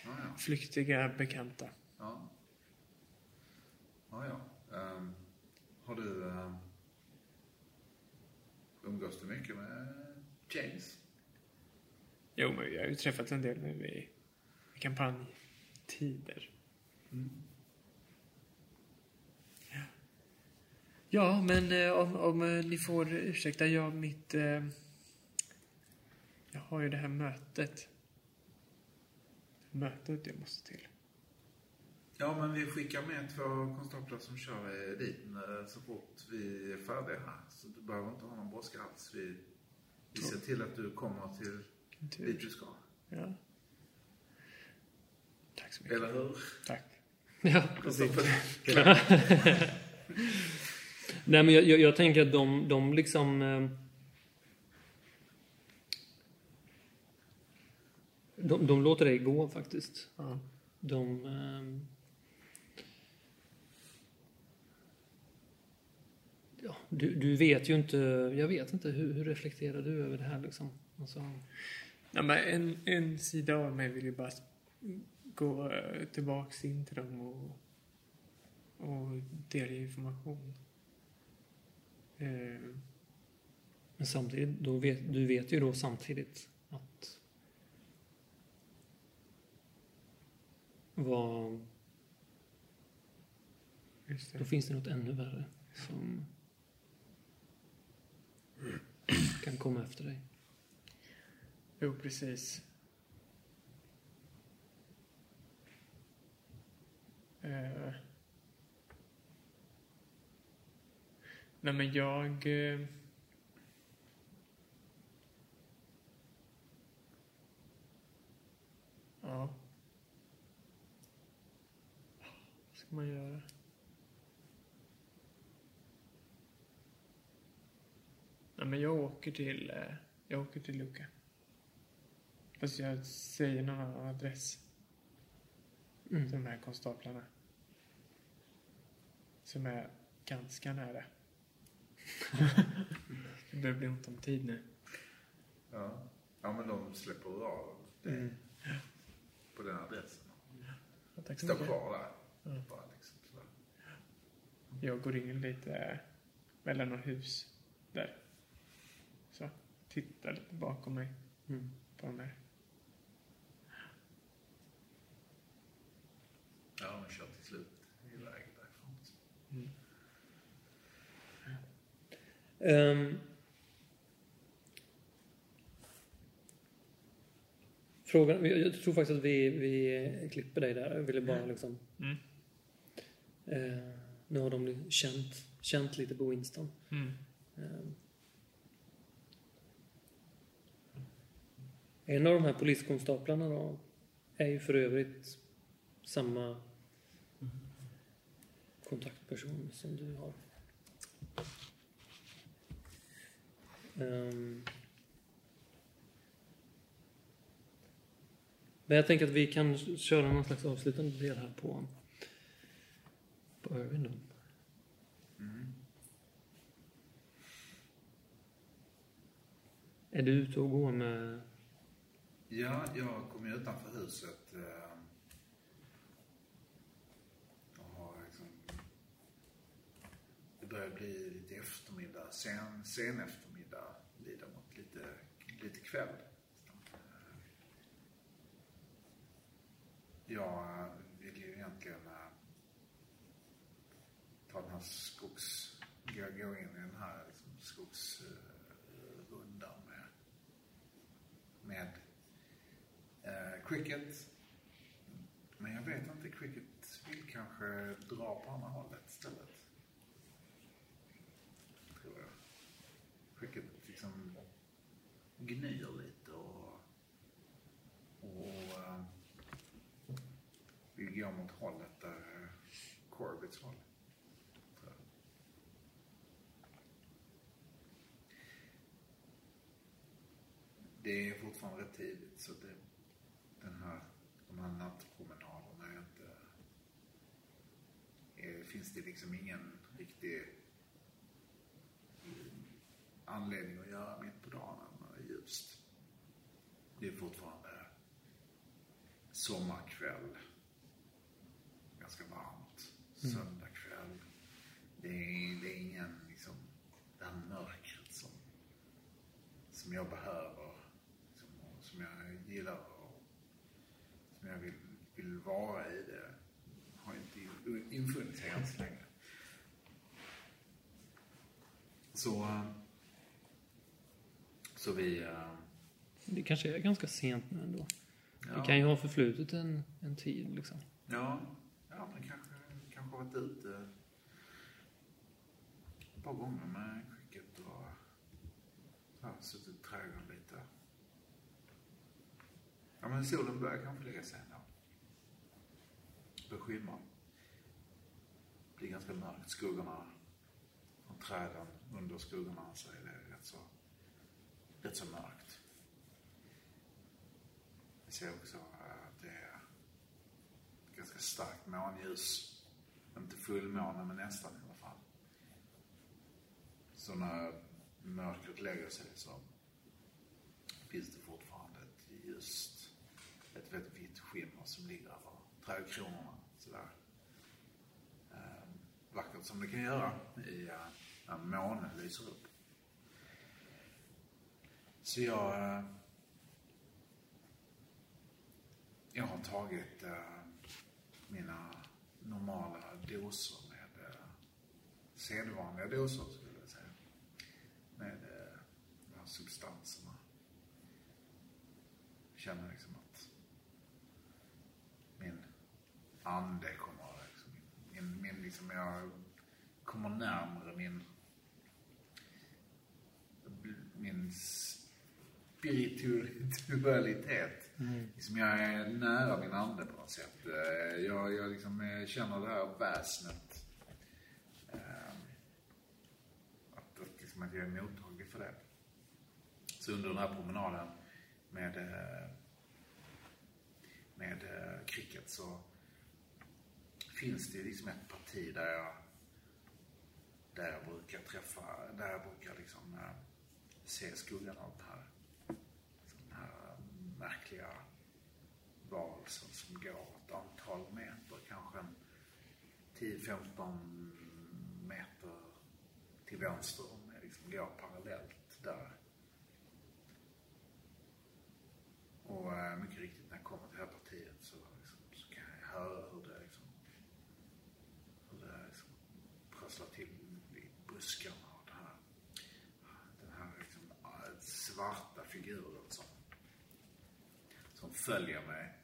Ja, ja. flyktiga bekanta. Ja. Ja, ja. Ehm, har du... Um, umgås du mycket med James? Jo, men jag har ju träffat en del nu i, i kampanjtider. Ja. ja, men eh, om, om eh, ni får ursäkta, jag mitt... Eh, jag har ju det här mötet. Mötet jag måste till. Ja, men vi skickar med två konstaplar som kör dit eh, så fort vi är färdiga här. Så du behöver inte ha någon brådska alls. Vi, vi ser till att du kommer till dit du ska. Ja. Tack så mycket. Eller hur? Tack. Ja, Konstaplar? Nej, men jag, jag, jag tänker att de, de liksom... eh, De, de låter dig gå faktiskt. Ja. De... ehm, Ja, du, du vet ju inte... Jag vet inte. Hur, hur reflekterar du över det här liksom? Alltså, Ja, men en, en sida av mig vill ju bara gå eh, tillbaks in till dem och, och delge information. Eh, men samtidigt, då vet, du vet ju då samtidigt att... Vad... Då finns det något ännu värre som kan komma efter dig. Jo, precis. Eh. Nej, men jag... Eh, ja. Vad ska man göra? Nej, men jag åker till... Eh, jag åker till Luca. Fast jag säger någon annan adress till Mm. de här konstaplarna. Som är ganska nära. det börjar bli ont om tid nu. Ja. ja, men de släpper av dig Mm. på den adressen. Ja, tack så Stå mycket. kvar där. Ja. Bara liksom sådär. Jag går in lite mellan några hus där. Så, tittar lite bakom mig Mm. på de här. Ja, de kör till slut iväg därifrån. Ehm. frågan, jag tror faktiskt att vi, vi klipper dig där. Jag ville bara liksom... Mm. Eh, nu har de känt, känt lite på Winston. Mm. Ehm. En av de här poliskonstaplarna då är ju för övrigt samma kontaktperson som du har. Um, Men jag tänker att vi kan köra någon slags avslutande del här på, på Irving då. Är du ute och går med... Ja, jag kom ju utanför huset. Ehm. Och har liksom... Det börjar bli lite eftermiddag, sen, sen eftermiddag, lite ikväll. Jag vill ju egentligen äh, ta den här skogs... Gå, in i den här liksom, skogsrundan med, med äh, cricket. Men jag vet inte, cricket vill kanske dra på andra hållet istället. Tror jag. Cricket liksom gnyr lite och, och vi vill gå mot hållet där eh, Corbetts håll. Det är fortfarande rätt tidigt så det, den här, de här nattpromenaderna är inte... Är, finns det liksom ingen riktig anledning att göra mitt på dagen när det är ljust. Det är fortfarande sommarkväll. Ganska varmt. Söndagkväll. Det är, det är ingen liksom, det här mörkret som, som jag behöver. Som, som jag gillar och som jag vill, vill vara i. Det har inte in- infunnit sig än så länge. Så, eh, så vi... eh, Det kanske är ganska sent nu ändå. ja. Det kan ju ha förflutit en, en tid liksom. Ja, ja men kanske, kanske varit ute ett par gånger med cricket och här, suttit i trädgården lite. Ja, men solen börjar kanske lägga sig ändå. Skymmer. Det blir ganska mörkt. Skuggorna från träden under skuggorna så är det rätt så, rätt så mörkt. Vi ser också att det är ganska starkt månljus. Inte fullmåne, men nästan i alla fall. Så när mörkret lägger sig så finns det fortfarande ett ljust, ett väldigt vitt skimmer som ligger över trädkronorna. Sådär. Eh, vackert som det kan göra i, eh, när månen lyser upp. Så jag eh, jag har tagit eh, mina normala doser med eh, sedvanliga doser skulle jag säga. Med eh, de här substanserna. Jag känner liksom att min ande kommer liksom, min, min liksom, jag kommer närmare min min spiritualitet. Mm. Liksom jag är nära min ande på något sätt. Eh, jag, jag liksom eh, känner det här väsnet. Eh, att, att, liksom att jag är mottaglig för det. Så under den här promenaden med, med cricket så finns det liksom ett parti där jag, där jag brukar träffa, där jag brukar liksom se skuggan av Per. här märkliga varelsen som går ett antal meter, kanske en 10-15 meter till vänster om mig, liksom går parallellt där. Och eh, mycket riktigt när jag kommer till det här partiet så, liksom, så kan jag höra hur det liksom, hur det liksom prasslar till i buskarna och det här, den här liksom, äh, svarta figuren som, som följer mig,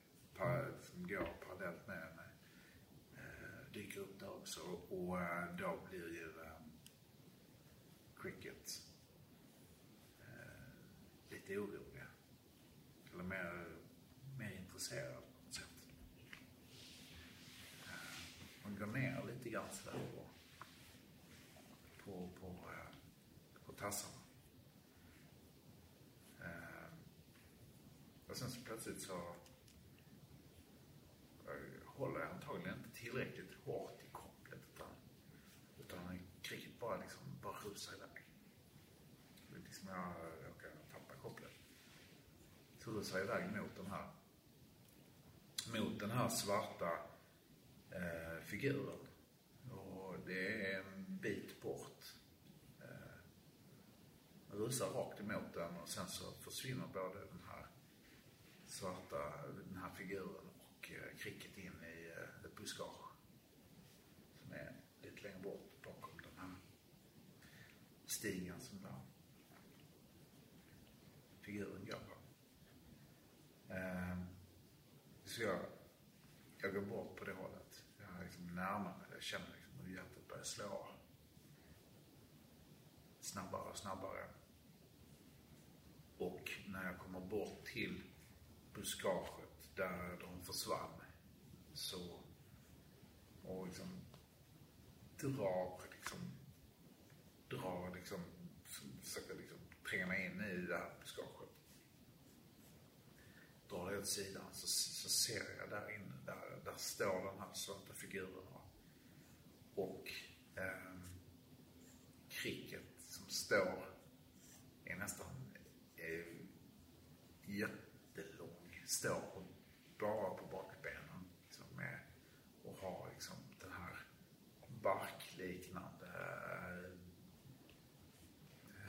som går parallellt med mig, eh, dyker upp där också. Och, eh, då blir ju eh, Cricket eh, lite oroliga. Eller mer, mer intresserad på något sätt. Eh, hon går ner lite grann sådär på, på, på, eh, på tassarna. Eh, och sen så plötsligt så eh, håller jag antagligen inte tillräckligt hårt i kopplet utan, utan cricket bara liksom bara rusar iväg. Det är liksom jag råkar tappa kopplet. Så rusar iväg mot den här mot den här svarta eh, figuren. Och det är en bit bort. Eh, rusar rakt emot den och sen så försvinner både den här svarta, den här figuren och eh, cricket in i eh, ett buskage. Som är lite längre bort bakom den här stigen som där figuren går på. Eh, så jag, jag går bort på det hållet. Jag liksom närmare. Jag känner liksom hur hjärtat börjar slå. Snabbare och snabbare. Och när jag kommer bort till buskaget där de försvann så och liksom drar liksom drar liksom försöker liksom tränga mig in i det här buskaget Drar sidan så ser jag där inne, där, där står den här svarta figuren. Och eh, kricket som står är nästan eh, jättelång. Står på, bara på bakbenen. Liksom med, och har liksom den här barkliknande eh,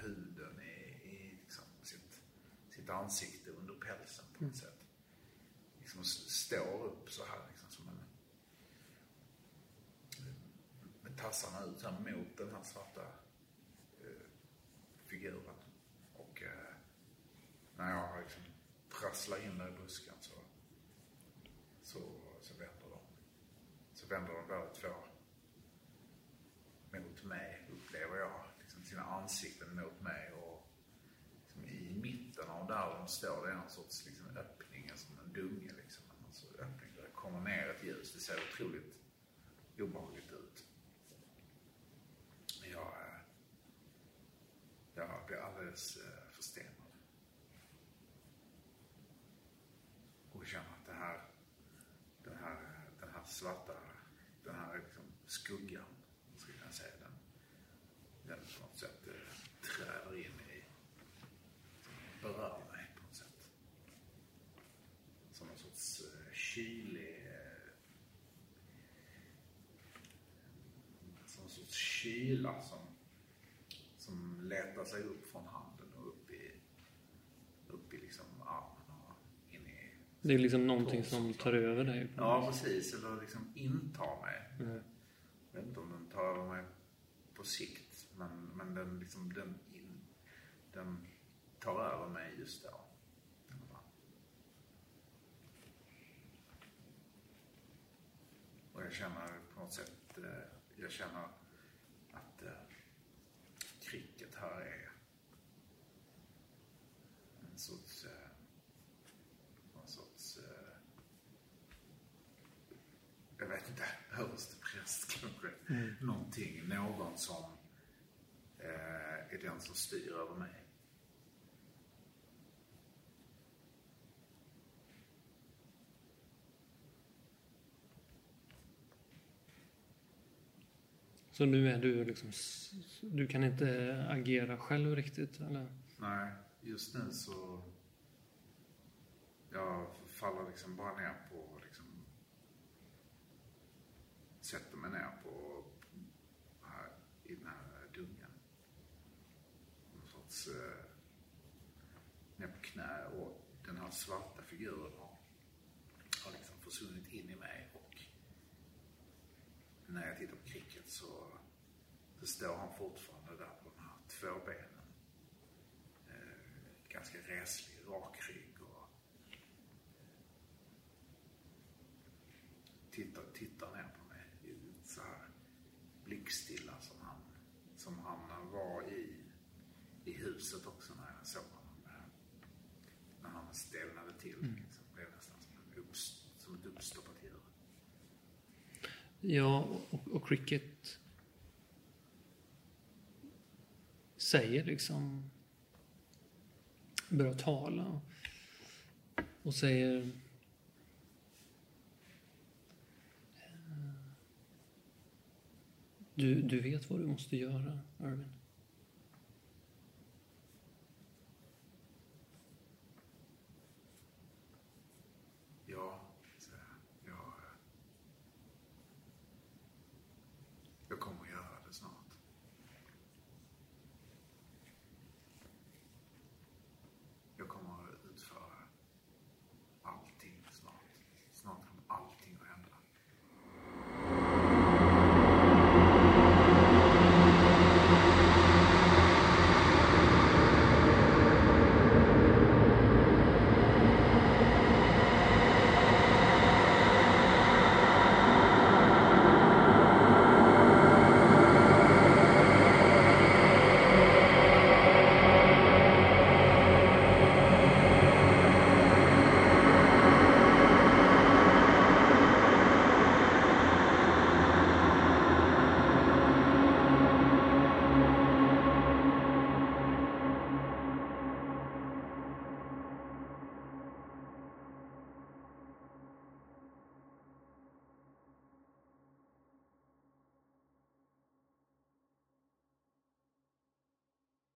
huden i, i liksom sitt, sitt ansikte under pälsen på något sätt. Står upp så här liksom som en med tassarna ut så här mot den här svarta eh, figuren. Och eh, när jag liksom prasslar in där i busken så, så, så vänder de. Så vänder de båda två mot mig, upplever jag. Liksom sina ansikten mot mig. Och liksom i mitten av där de står, det är någon sorts liksom, öppning, som en dunge. Liksom. En sorts öppning där det kommer ner ett ljus. Det ser otroligt obehagligt ut. Jag, eh, jag blir alldeles eh, förstenad. Och känner att det här, den här, den här svarta, den här liksom skuggan, skulle jag säga, den, den på något sätt eh, träder in i, berör mig på något sätt. Som en sorts eh, kylig, eh, som en sorts kyla som, som letar sig upp från handen och upp i, upp i liksom armen och in i Det är liksom någonting som tar över dig. Ja, precis. Eller liksom intar mig. Mm. Jag vet inte om den tar över mig på sikt. Men, men den, liksom, den, in, den tar över mig just då. Och jag känner på något sätt, eh, jag känner att eh, kricket här är en sorts, eh, någon sorts eh, jag inte, överstepräst kanske. Någonting, någon som eh, är den som styr över mig. Så nu är du liksom... Du kan inte agera själv riktigt, eller? Nej, just nu så... Jag faller liksom bara ner på. Sätter mig ner på... Här, I den här dungen. Någon sorts... Eh, ner på knä och den här svarta figuren har, har liksom försvunnit in i mig och när jag tittar på cricket så, så står han fortfarande där på de här två benen eh, ganska reslig, rak rygg och eh, tittar, tittar ner på mig i- så här blickstilla som han, som han var i, i huset också när jag såg honom. När han stelnade till. Liksom, blev nästan som, en upps, som ett uppstoppat djur. Ja, och, och cricket säger liksom... Börjar tala. Och säger... Du, du vet vad du måste göra, Irvin.